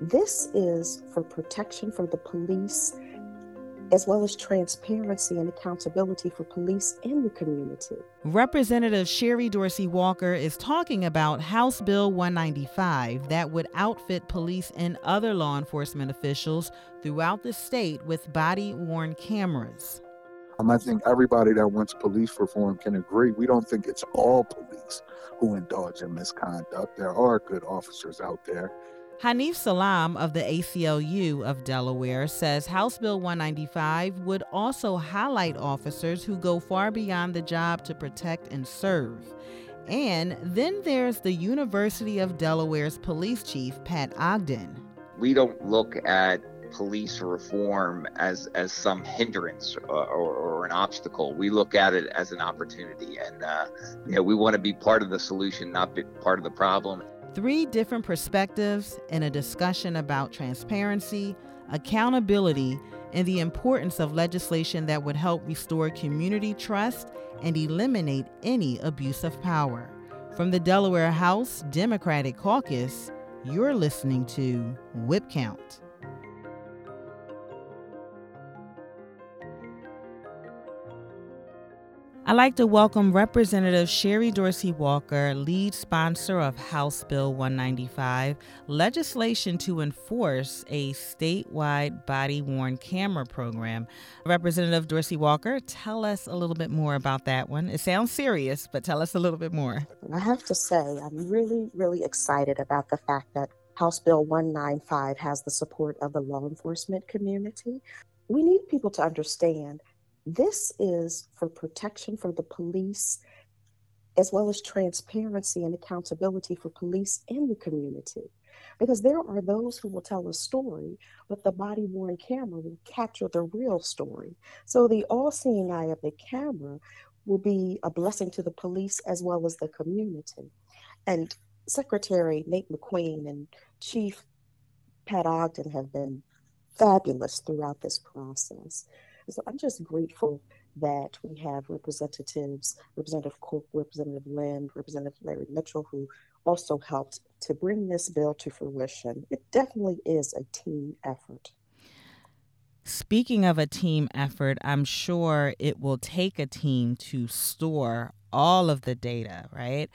This is for protection for the police as well as transparency and accountability for police in the community. Representative Sherry Dorsey Walker is talking about House Bill 195 that would outfit police and other law enforcement officials throughout the state with body worn cameras. Um, I think everybody that wants police reform can agree. We don't think it's all police who indulge in misconduct. There are good officers out there. Hanif Salam of the ACLU of Delaware says House Bill 195 would also highlight officers who go far beyond the job to protect and serve. And then there's the University of Delaware's police chief, Pat Ogden. We don't look at police reform as as some hindrance or, or, or, an obstacle. We look at it as an opportunity, and uh, you know we want to be part of the solution, not be part of the problem. Three different perspectives in a discussion about transparency, accountability, and the importance of legislation that would help restore community trust and eliminate any abuse of power. From the Delaware House Democratic Caucus, you're listening to Whip Count. I'd like to welcome Representative Sherry Dorsey Walker, lead sponsor of House Bill 195, legislation to enforce a statewide body worn camera program. Representative Dorsey Walker, tell us a little bit more about that one. It sounds serious, but tell us a little bit more. I have to say, I'm really, really excited about the fact that House Bill 195 has the support of the law enforcement community. We need people to understand this is for protection for the police, as well as transparency and accountability for police and the community. Because there are those who will tell a story, but the body worn camera will capture the real story. So the all seeing eye of the camera will be a blessing to the police as well as the community. And Secretary Nate McQueen and Chief Pat Ogden have been fabulous throughout this process. So I'm just grateful that we have representatives, Representative Cook, Representative Lynn, Representative Larry Mitchell, who also helped to bring this bill to fruition. It definitely is a team effort. Speaking of a team effort, I'm sure it will take a team to store all of the data, right?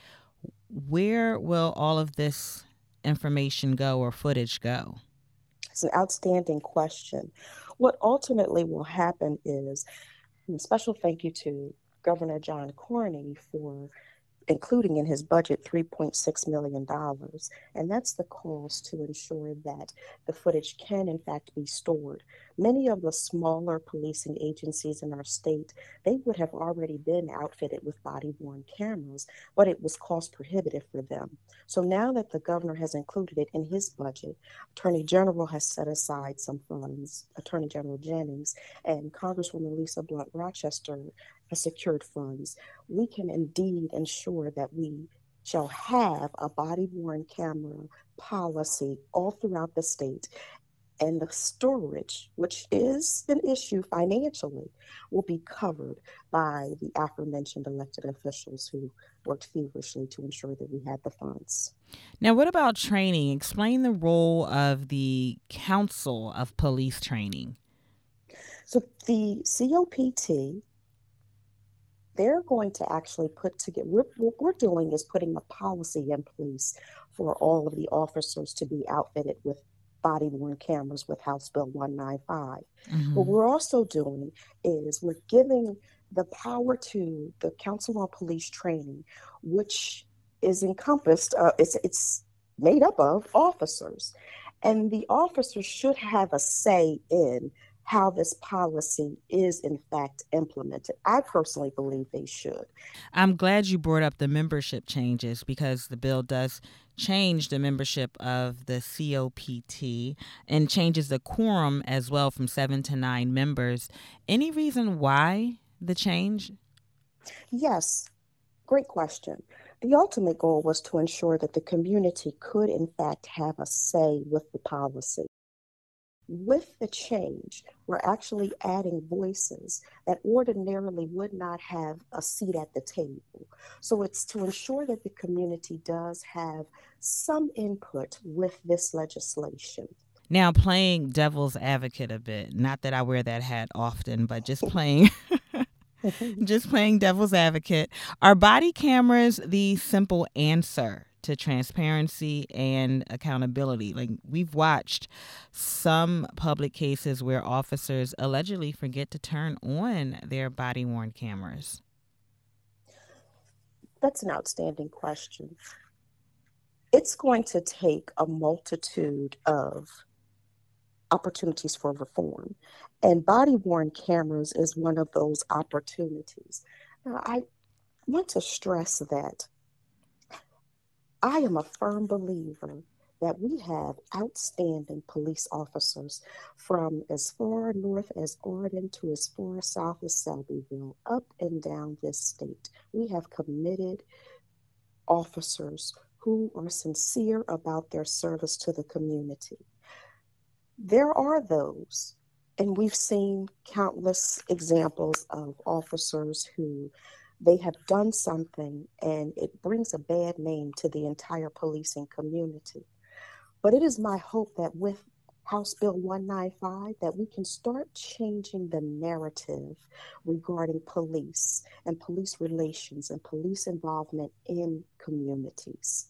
Where will all of this information go or footage go? It's an outstanding question. What ultimately will happen is, special thank you to Governor John Carney for including in his budget $3.6 million. And that's the cost to ensure that the footage can, in fact, be stored. Many of the smaller policing agencies in our state, they would have already been outfitted with body worn cameras, but it was cost prohibitive for them. So now that the governor has included it in his budget, Attorney General has set aside some funds, Attorney General Jennings and Congresswoman Lisa Blunt Rochester secured funds, we can indeed ensure that we shall have a body worn camera policy all throughout the state. And the storage, which is an issue financially, will be covered by the aforementioned elected officials who worked feverishly to ensure that we had the funds. Now, what about training? Explain the role of the Council of Police Training. So, the COPT they're going to actually put together, what we're doing is putting a policy in place for all of the officers to be outfitted with body worn cameras with House Bill 195. Mm-hmm. What we're also doing is we're giving the power to the Council on Police Training, which is encompassed, uh, it's, it's made up of officers. And the officers should have a say in how this policy is in fact implemented. I personally believe they should. I'm glad you brought up the membership changes because the bill does change the membership of the COPT and changes the quorum as well from seven to nine members. Any reason why the change? Yes, great question. The ultimate goal was to ensure that the community could, in fact, have a say with the policy. With the change, we're actually adding voices that ordinarily would not have a seat at the table. So it's to ensure that the community does have some input with this legislation. Now, playing devil's advocate a bit, not that I wear that hat often, but just playing. just playing devil's advocate. Are body cameras the simple answer to transparency and accountability. Like we've watched some public cases where officers allegedly forget to turn on their body worn cameras. That's an outstanding question. It's going to take a multitude of opportunities for reform. And body worn cameras is one of those opportunities. Now, I want to stress that I am a firm believer that we have outstanding police officers from as far north as Arden to as far south as Selbyville, up and down this state. We have committed officers who are sincere about their service to the community. There are those, and we've seen countless examples of officers who they have done something and it brings a bad name to the entire policing community. But it is my hope that with House Bill 195 that we can start changing the narrative regarding police and police relations and police involvement in communities.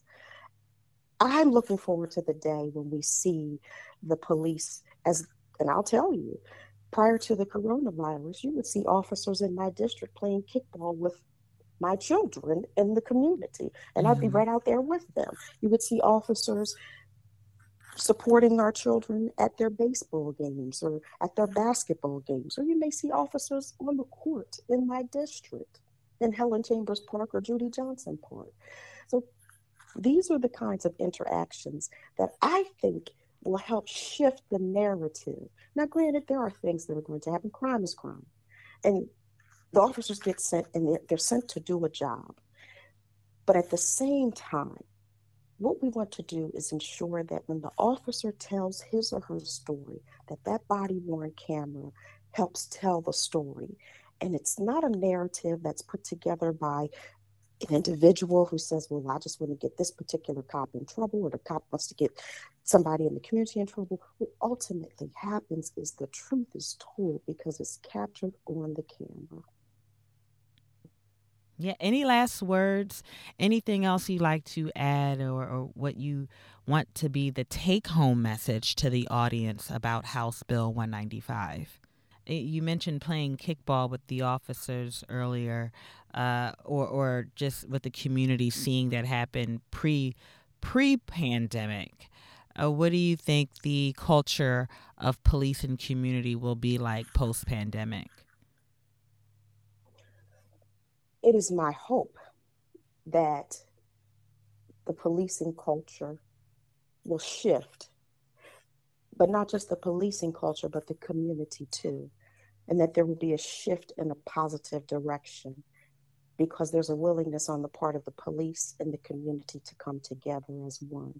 I'm looking forward to the day when we see the police as, and I'll tell you, prior to the coronavirus, you would see officers in my district playing kickball with my children in the community, and mm-hmm. I'd be mm-hmm. right out there with them. You would see officers supporting our children at their baseball games or at their basketball games, or you may see officers on the court in my district in Helen Chambers Park or Judy Johnson Park. So these are the kinds of interactions that I think will help shift the narrative. Now, granted, there are things that are going to happen. Crime is crime. And the officers get sent and they're, sent to do a job. But at the same time, what we want to do is ensure that when the officer tells his or her story, that that body worn camera helps tell the story. And it's not a narrative that's put together by an individual who says, Well, I just want to get this particular cop in trouble, or the cop wants to get somebody in the community in trouble. What ultimately happens is the truth is told because it's captured on the camera. Yeah. Any last words? Anything else you'd like to add, or, or what you want to be the take home message to the audience about House Bill 195? Eh, you mentioned playing kickball with the officers earlier, uh, or or just with the community seeing that happen pre pre pandemic. Uh, what do you think the culture of police and community will be like post pandemic? it is my hope that the policing culture will shift, but not just the policing culture, but the community too, and that there will be a shift in a positive direction because there's a willingness on the part of the police and the community to come together as one.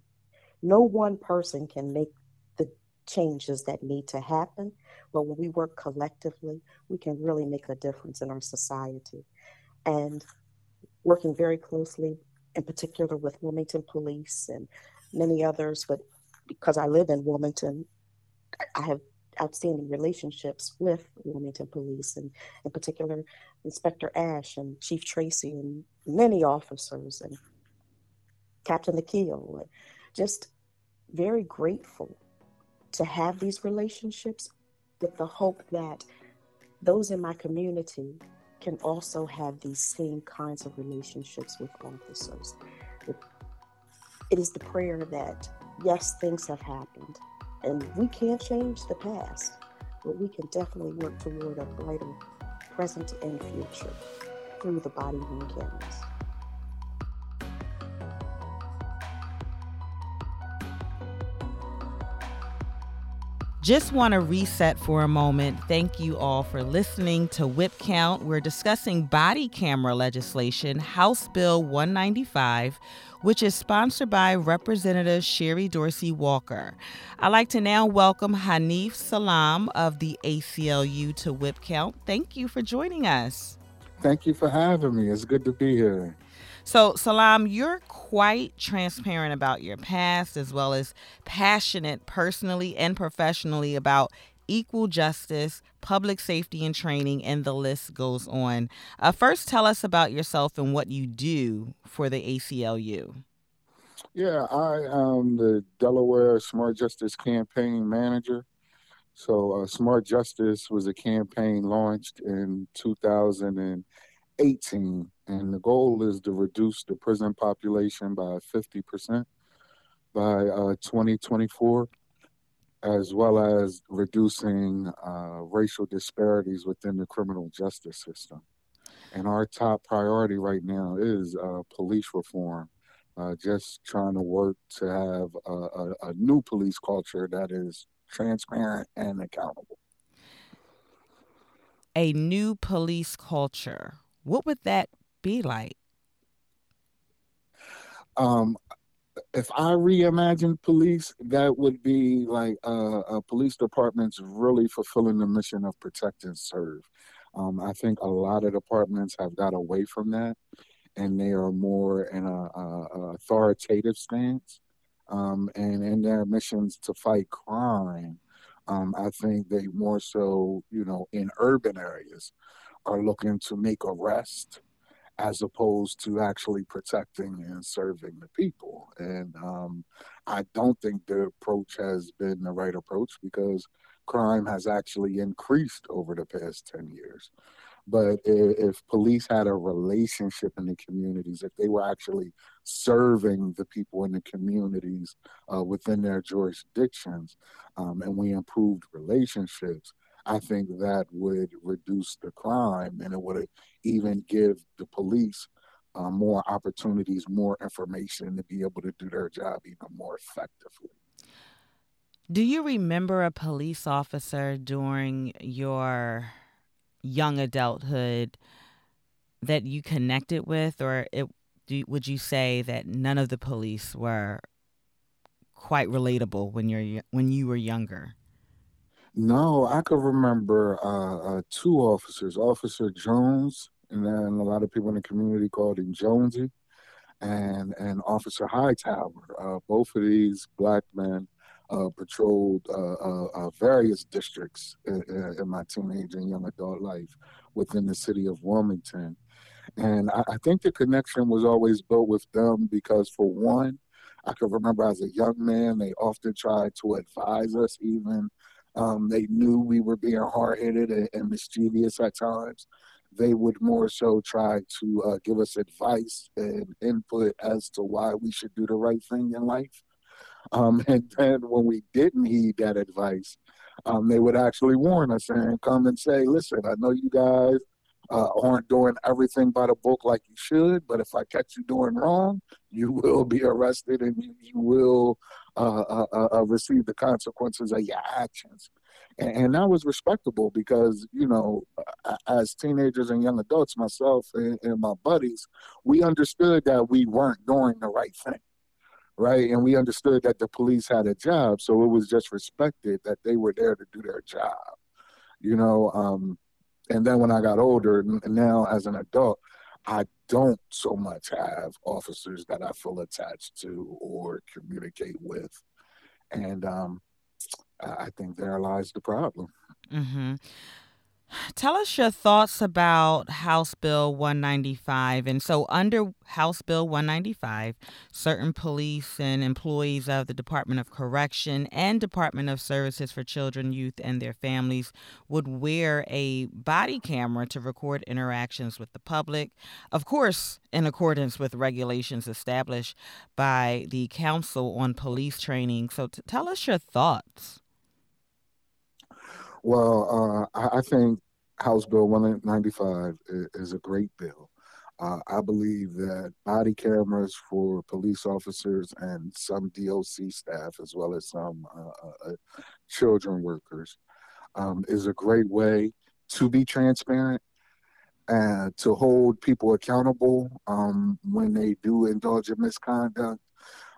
No one person can make the changes that need to happen, but when we work collectively, we can really make a difference in our society and working very closely, in particular with Wilmington Police and many others. But because I live in Wilmington, I have outstanding relationships with Wilmington Police, and in particular, Inspector Ash and Chief Tracy, and many officers, and Captain Akil. Just very grateful to have these relationships with the hope that those in my community can also have these same kinds of relationships with officers. It is the prayer that, yes, things have happened, and we can't change the past, but we can definitely work toward a brighter present and future through the body worn cameras. Just want to reset for a moment. Thank you all for listening to Whip Count. We're discussing body camera legislation, House Bill 195, which is sponsored by Representative Sherry Dorsey Walker. I'd like to now welcome Hanif Salam of the ACLU to Whip Count. Thank you for joining us. Thank you for having me. It's good to be here. So, Salam, you're quite transparent about your past as well as passionate personally and professionally about equal justice, public safety and training, and the list goes on. Uh, first, tell us about yourself and what you do for the ACLU. Yeah, I am the Delaware Smart Justice Campaign Manager. So, uh, Smart Justice was a campaign launched in 2018 and the goal is to reduce the prison population by 50% by uh, 2024, as well as reducing uh, racial disparities within the criminal justice system. And our top priority right now is uh, police reform. Uh, just trying to work to have a, a, a new police culture that is transparent and accountable. A new police culture. What would that be like? Um, if I reimagine police, that would be like uh, uh, police departments really fulfilling the mission of protect and serve. Um, I think a lot of departments have got away from that, and they are more in a, a, a authoritative stance. Um, and in their missions to fight crime, um, I think they more so, you know, in urban areas, are looking to make arrest as opposed to actually protecting and serving the people. And um, I don't think the approach has been the right approach because crime has actually increased over the past 10 years. But if, police had a relationship in the communities, if they were actually serving the people in the communities uh, within their jurisdictions, um, and we improved relationships, I think that would reduce the crime and it would even give the police uh, more opportunities, more information to be able to do their job even more effectively. Do you remember a police officer during your young adulthood that you connected with, or it, do, would you say that none of the police were quite relatable when you're when you were younger? No, I could remember uh, uh, two officers, Officer Jones, and then a lot of people in the community called him Jonesy, and and Officer Hightower. Uh, both of these black men uh, patrolled uh, uh, various districts in, in, my teenage and young adult life within the city of Wilmington. And I, I think the connection was always built with them because, for one, I can remember as a young man, they often tried to advise us even um, they knew we were being hard headed and, and, mischievous at times. They would more so try to uh, give us advice and input as to why we should do the right thing in life. Um, and then when we didn't heed that advice, um, they would actually warn us and come and say, listen, I know you guys uh, aren't doing everything by the book like you should, but if I catch you doing wrong, you will be arrested and you, you will uh, uh, uh, uh, receive the consequences of your actions. And, and, that was respectable because, you know, as teenagers and young adults, myself and, and my buddies, we understood that we weren't doing the right thing right? And we understood that the police had a job, so it was just respected that they were there to do their job, you know. Um, and then when I got older, now as an adult, I don't so much have officers that I feel attached to or communicate with. And um, I think there lies the problem. Mm-hmm. Tell us your thoughts about House Bill 195. And so, under House Bill 195, certain police and employees of the Department of Correction and Department of Services for Children, Youth, and their families would wear a body camera to record interactions with the public. Of course, in accordance with regulations established by the Council on Police Training. So, t- tell us your thoughts. Well, uh, I think House Bill 195 is a great bill. Uh, I believe that body cameras for police officers and some DOC staff, as well as some uh, uh, children workers, um, is a great way to be transparent and to hold people accountable um, when they do indulge in misconduct.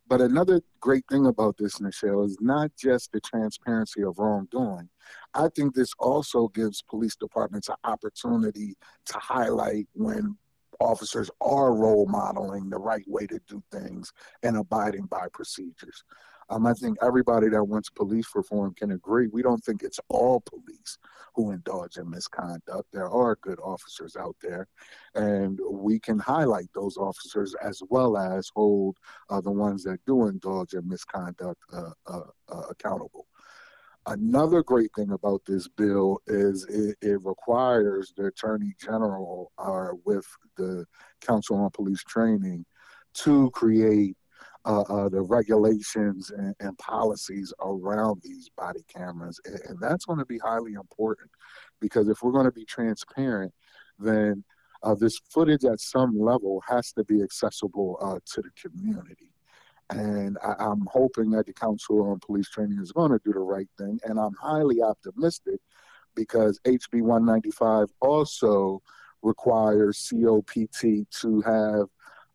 But another great thing about this, Nichelle, is not just the transparency of wrongdoing. I think this also gives police departments an opportunity to highlight when officers are role modeling the right way to do things and abiding by procedures. Um, I think everybody that wants police reform can agree. We don't think it's all police who indulge in misconduct. There are good officers out there, and we can highlight those officers as well as hold uh, the ones that do indulge in misconduct uh, uh, uh accountable. Another great thing about this bill is it, it requires the Attorney General, or uh, with the Council on Police Training, to create uh, uh, the regulations and, and, policies around these body cameras. And, and that's going to be highly important because if we're going to be transparent, then uh, this footage at some level has to be accessible uh, to the community. And I, am hoping that the Council on Police Training is going to do the right thing. And I'm highly optimistic because HB 195 also requires COPT to have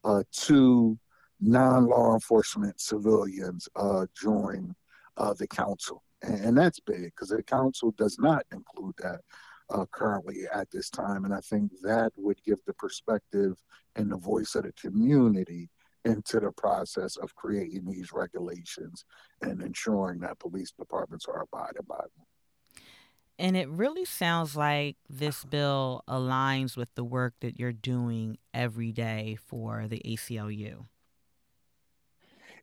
uh, two non-law enforcement civilians uh, join uh, the council, and, and that's big because the council does not include that uh, currently at this time, and I think that would give the perspective and the voice of the community into the process of creating these regulations and ensuring that police departments are abiding by them. And it really sounds like this bill aligns with the work that you're doing every day for the ACLU.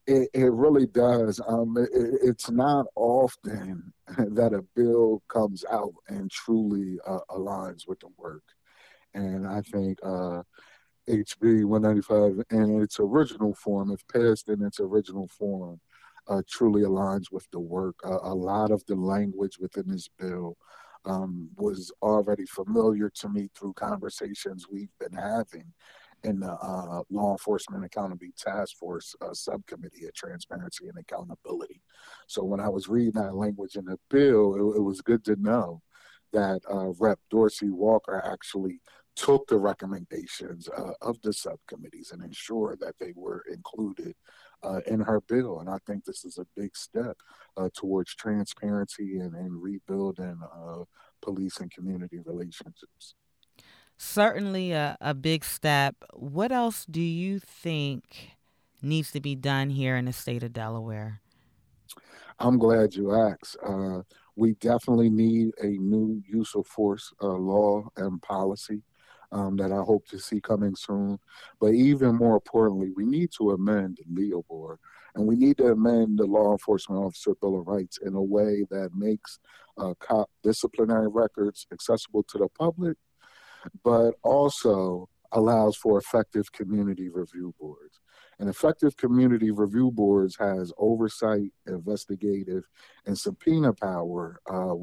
It, it really does. Um, it, it's not often that a bill comes out and truly uh, aligns with the work. And I think uh, HB 195 in its original form, if passed in its original form, uh, truly aligns with the work. A lot of the language within this bill um, was already familiar to me through conversations we've been having in the uh, Law Enforcement Accountability Task Force uh, Subcommittee of Transparency and Accountability. So when I was reading that language in the bill, it, it was good to know that uh, Rep. Dorsey Walker actually took the recommendations uh, of the subcommittees and ensured that they were included uh, in her bill. And I think this is a big step uh, towards transparency and, and rebuilding police and community relationships certainly a, a big step. What else do you think needs to be done here in the state of Delaware? I'm glad you asked. Uh, we definitely need a new use of force uh, law and policy um, that I hope to see coming soon. But even more importantly, we need to amend the Leo Board and we need to amend the Law Enforcement Officer Bill of Rights in a way that makes uh, cop disciplinary records accessible to the public but also allows for effective community review boards. And effective community review boards has oversight, investigative, and subpoena power uh,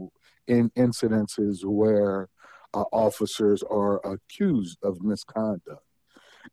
in incidences where uh, officers are accused of misconduct.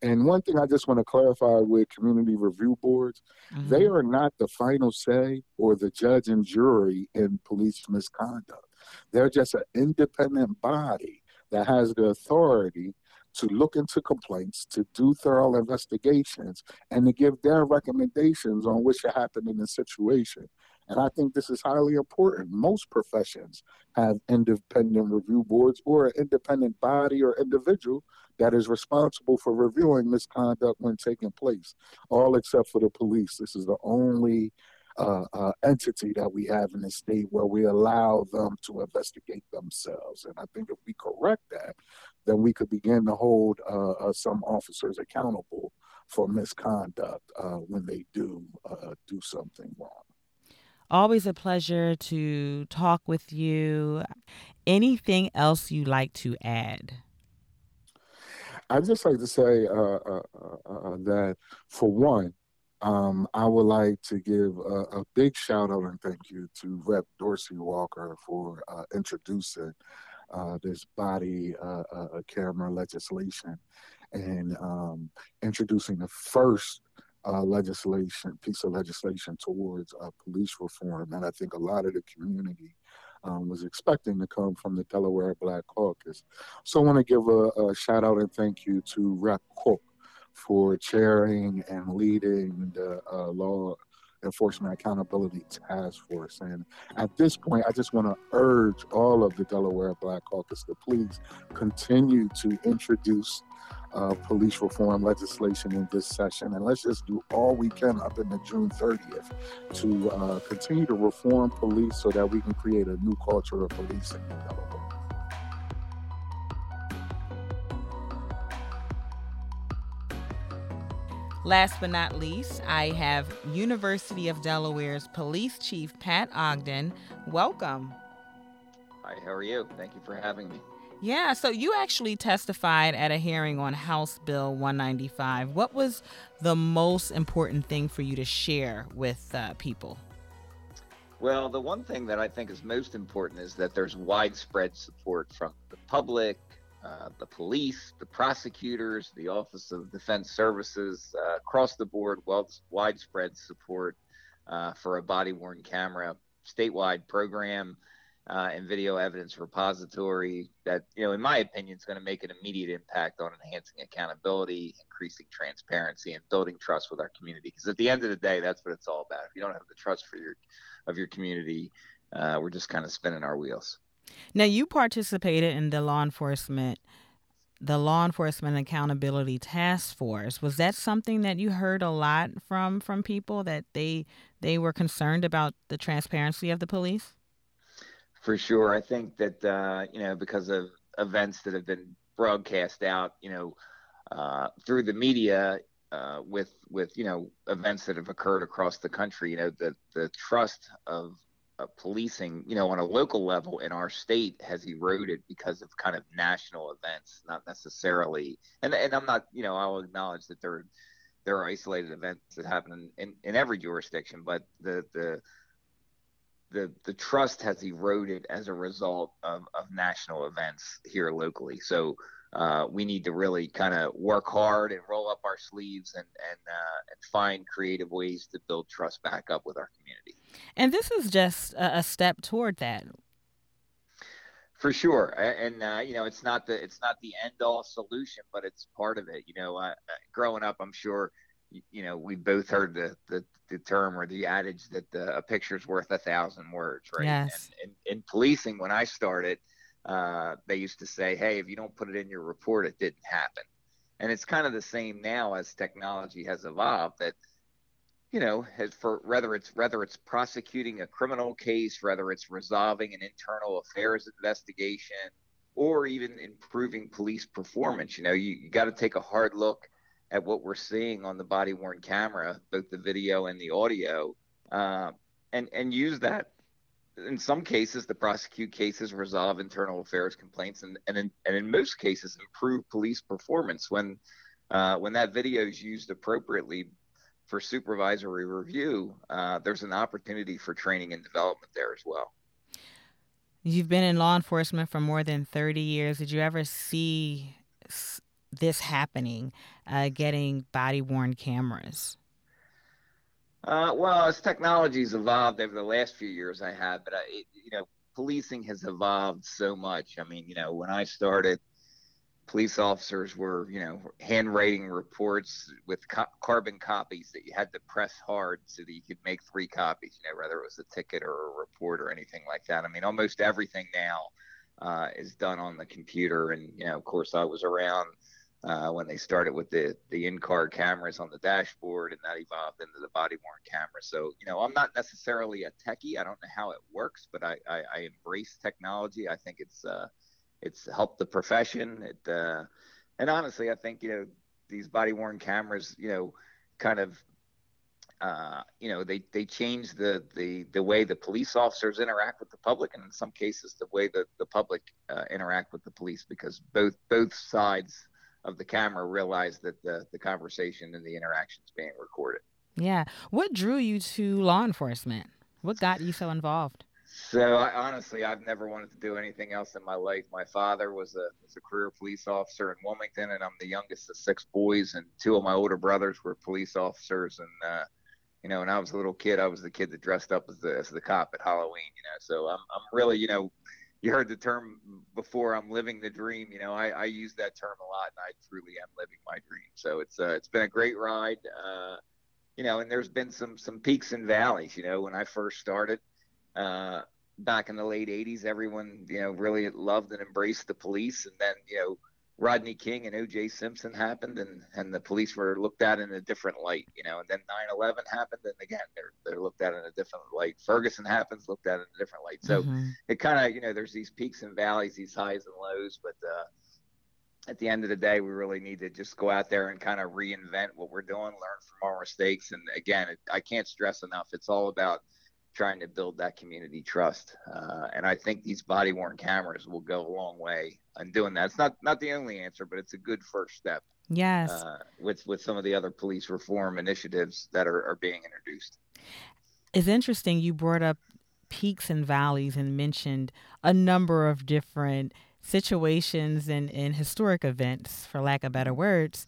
And one thing I just want to clarify with community review boards, mm-hmm. they are not the final say or the judge and jury in police misconduct. They're just an independent body that has the authority to look into complaints, to do thorough investigations, and to give their recommendations on what should happen in a situation. And I think this is highly important. Most professions have independent review boards or an independent body or individual that is responsible for reviewing misconduct when taking place, all except for the police. This is the only uh, uh, entity that we have in the state where we allow them to investigate themselves. And I think if we correct that, then we could begin to hold uh, uh some officers accountable for misconduct uh, when they do uh, do something wrong. Always a pleasure to talk with you. Anything else you like to add? I'd just like to say that, for one, um, I would like to give a, a, big shout out and thank you to Rep. Dorsey Walker for uh, introducing uh, this body uh, camera legislation. and um, introducing the first uh, legislation, piece of legislation towards uh, police reform. And I think a lot of the community um, was expecting to come from the Delaware Black Caucus. So I want to give a, a, shout out and thank you to Rep. Cook for chairing and leading the uh, law Enforcement Accountability Task Force. And at this point, I just want to urge all of the Delaware Black Caucus to please continue to introduce uh, police reform legislation in this session. And let's just do all we can up into June 30th to uh, continue to reform police so that we can create a new culture of policing in Delaware. Last but not least, I have University of Delaware's Police Chief Pat Ogden. Welcome. Hi, how are you? Thank you for having me. Yeah, so you actually testified at a hearing on House Bill 195. What was the most important thing for you to share with uh, people? Well, the one thing that I think is most important is that there's widespread support from the public, uh, the police, the prosecutors, the Office of Defense Services, uh, across the board, well, widespread support uh, for a body worn camera statewide program uh, and video evidence repository that, you know, in my opinion, is going to make an immediate impact on enhancing accountability, increasing transparency, and building trust with our community. Because at the end of the day, that's what it's all about. If you don't have the trust for your of your community, uh, we're just kind of spinning our wheels. Now, you participated in the law enforcement, the law enforcement accountability task force. Was that something that you heard a lot from from people that they they were concerned about the transparency of the police? For sure, I think that uh, you know because of events that have been broadcast out, you know, uh, through the media, uh, with with you know events that have occurred across the country. You know, the the trust of uh, policing, you know, on a local level in our state has eroded because of kind of national events, not necessarily. And and I'm not, you know, I'll acknowledge that there there are isolated events that happen in, in, in every jurisdiction, but the the the the trust has eroded as a result of, of national events here locally. So uh, we need to really kind of work hard and roll up our sleeves and and, uh, and find creative ways to build trust back up with our community. And this is just a, a step toward that. For sure, and uh, you know, it's not the it's not the end all solution, but it's part of it. You know, uh, growing up, I'm sure, you know, we both heard the, the, the term or the adage that the, a picture's worth a thousand words, right? Yes. And in policing, when I started, uh, they used to say, "Hey, if you don't put it in your report, it didn't happen." And it's kind of the same now as technology has evolved. That you know, has for whether it's whether it's prosecuting a criminal case, whether it's resolving an internal affairs investigation, or even improving police performance. You know, you, you got to take a hard look at what we're seeing on the body worn camera, both the video and the audio, uh, and and use that in some cases to prosecute cases, resolve internal affairs complaints, and and in, and in most cases improve police performance when uh, when that video is used appropriately for supervisory review. Uh, there's an opportunity for training and development there as well. You've been in law enforcement for more than 30 years. Did you ever see this happening, uh, getting body worn cameras? Uh, well, as technology's evolved over the last few years, I have, but I, it, you know, policing has evolved so much. I mean, you know, when I started, police officers were, you know, handwriting reports with co- carbon copies that you had to press hard so that you could make three copies. You know, whether it was a ticket or a report or anything like that. I mean, almost everything now uh, is done on the computer, and you know, of course, I was around uh, when they started with the the in-car cameras on the dashboard, and that evolved into the body-worn camera. So, you know, I'm not necessarily a techie. I don't know how it works, but I, I, I embrace technology. I think it's uh, it's helped the profession. It uh, and honestly, I think you know these body-worn cameras, you know, kind of. Uh, you know, they, they change the, the, the way the police officers interact with the public, and in some cases, the way that the public uh, interact with the police, because both both sides of the camera realize that the, the conversation and the interaction is being recorded. Yeah. What drew you to law enforcement? What got you so involved? So I, honestly, I've never wanted to do anything else in my life. My father was a was a career police officer in Wilmington, and I'm the youngest of six boys, and two of my older brothers were police officers. And uh, you know, when I was a little kid, I was the kid that dressed up as the as the cop at Halloween. You know, so I'm I'm really you know, you heard the term before. I'm living the dream. You know, I, I use that term a lot, and I truly am living my dream. So it's uh, it's been a great ride. Uh, you know, and there's been some some peaks and valleys. You know, when I first started, uh, back in the late 80s, everyone, you know, really loved and embraced the police. And then, you know, Rodney King and O.J. Simpson happened, and, and the police were looked at in a different light, you know. And then 9/11 happened, and again, they're they're looked at in a different light. Ferguson happens, looked at in a different light. So mm-hmm. it kind of, you know, there's these peaks and valleys, these highs and lows, but uh, at the end of the day, we really need to just go out there and kind of reinvent what we're doing, learn from our mistakes, and again, it, I can't stress enough, it's all about trying to build that community trust. Uh, and I think these body worn cameras will go a long way in doing that. It's not not the only answer, but it's a good first step. Yes. Uh, with with some of the other police reform initiatives that are, are being introduced. It's interesting you brought up peaks and valleys and mentioned a number of different situations and, and historic events, for lack of better words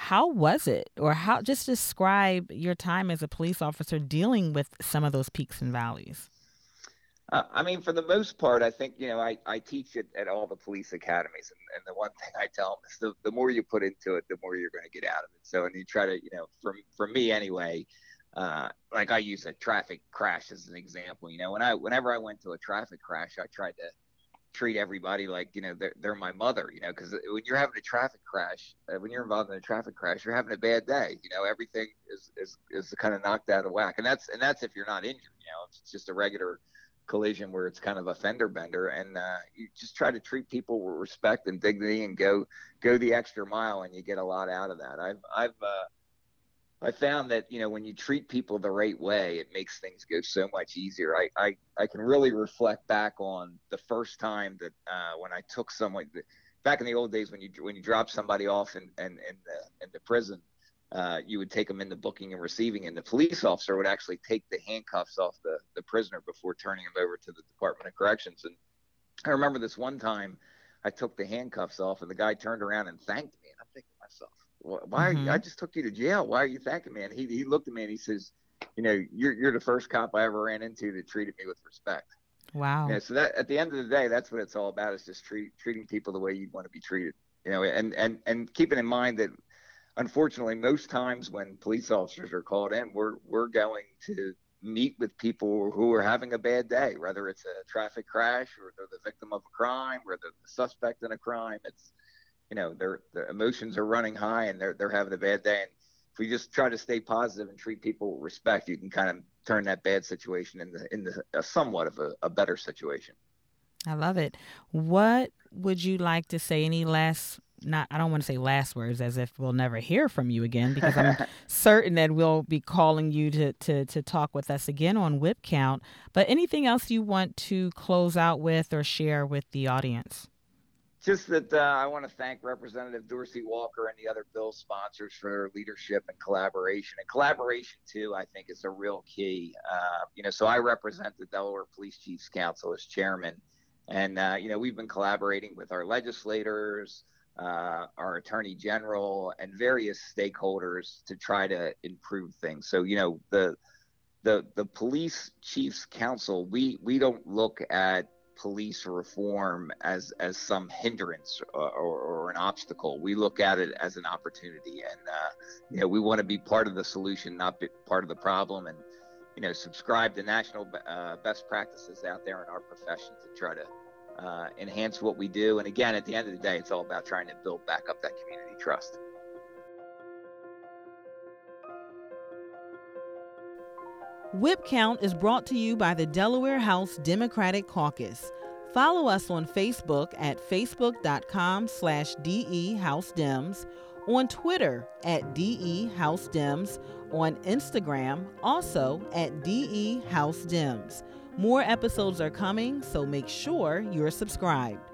how was it? Or how just describe your time as a police officer dealing with some of those peaks and valleys. Uh, i mean for the most part i think you know i, I teach it at all the police academies and, and the one thing i tell them is the, the more you put into it the more you're going to get out of it. So and you try to you know from for me anyway uh, like I use a traffic crash as an example. You know, when I whenever I went to a traffic crash, I tried to treat everybody like you know they're, they're my mother you know because when you're having a traffic crash uh, when you're involved in a traffic crash you're having a bad day you know everything is is, is kind of knocked out of whack and that's and that's if you're not injured you know it's just a regular collision where it's kind of a fender bender and uh, you just try to treat people with respect and dignity and go go the extra mile and you get a lot out of that. I've i've uh, I found that you know when you treat people the right way, it makes things go so much easier. I I, I can really reflect back on the first time that uh, when I took someone back in the old days when you when you drop somebody off in in, in the in the prison, uh, you would take them into booking and receiving, and the police officer would actually take the handcuffs off the the prisoner before turning him over to the Department of Corrections. And I remember this one time, I took the handcuffs off, and the guy turned around and thanked me, and I'm thinking to myself why are you, mm-hmm. I just took you to jail. Why are you thanking me? And he, he looked at me and he says, you know, you're, you're the first cop I ever ran into that treated me with respect. Wow. Yeah. So that at the end of the day, that's what it's all about is just treat, treating people the way you want to be treated, you know, and, and, and keeping in mind that unfortunately, most times when police officers are called in, we're, we're going to meet with people who are having a bad day, whether it's a traffic crash or they're the victim of a crime or they're the suspect in a crime. It's, you know their their emotions are running high and they're they're having a bad day. And if we just try to stay positive and treat people with respect, you can kind of turn that bad situation into into a somewhat of a, a better situation. I love it. What would you like to say? Any last not I don't want to say last words as if we'll never hear from you again because I'm certain that we'll be calling you to, to to talk with us again on whip count. But anything else you want to close out with or share with the audience? Just that uh, I want to thank Representative Dorsey Walker and the other bill sponsors for their leadership and collaboration. And collaboration, too, I think is a real key. Uh, you know, so I represent the Delaware Police Chiefs Council as chairman. And, uh, you know, we've been collaborating with our legislators, uh, our attorney general, and various stakeholders to try to improve things. So, you know, the the the police chiefs council we we don't look at police reform as as some hindrance or, or, or, an obstacle. We look at it as an opportunity, and uh, you know we want to be part of the solution, not be part of the problem, and you know subscribe to national uh, best practices out there in our profession to try to uh, enhance what we do. And again, at the end of the day, it's all about trying to build back up that community trust. Whip Count is brought to you by the Delaware House Democratic Caucus. Follow us on Facebook at facebook.com slash DEHouseDems, on Twitter at DEHouseDems, on Instagram also at DEHouseDems. More episodes are coming, so make sure you're subscribed.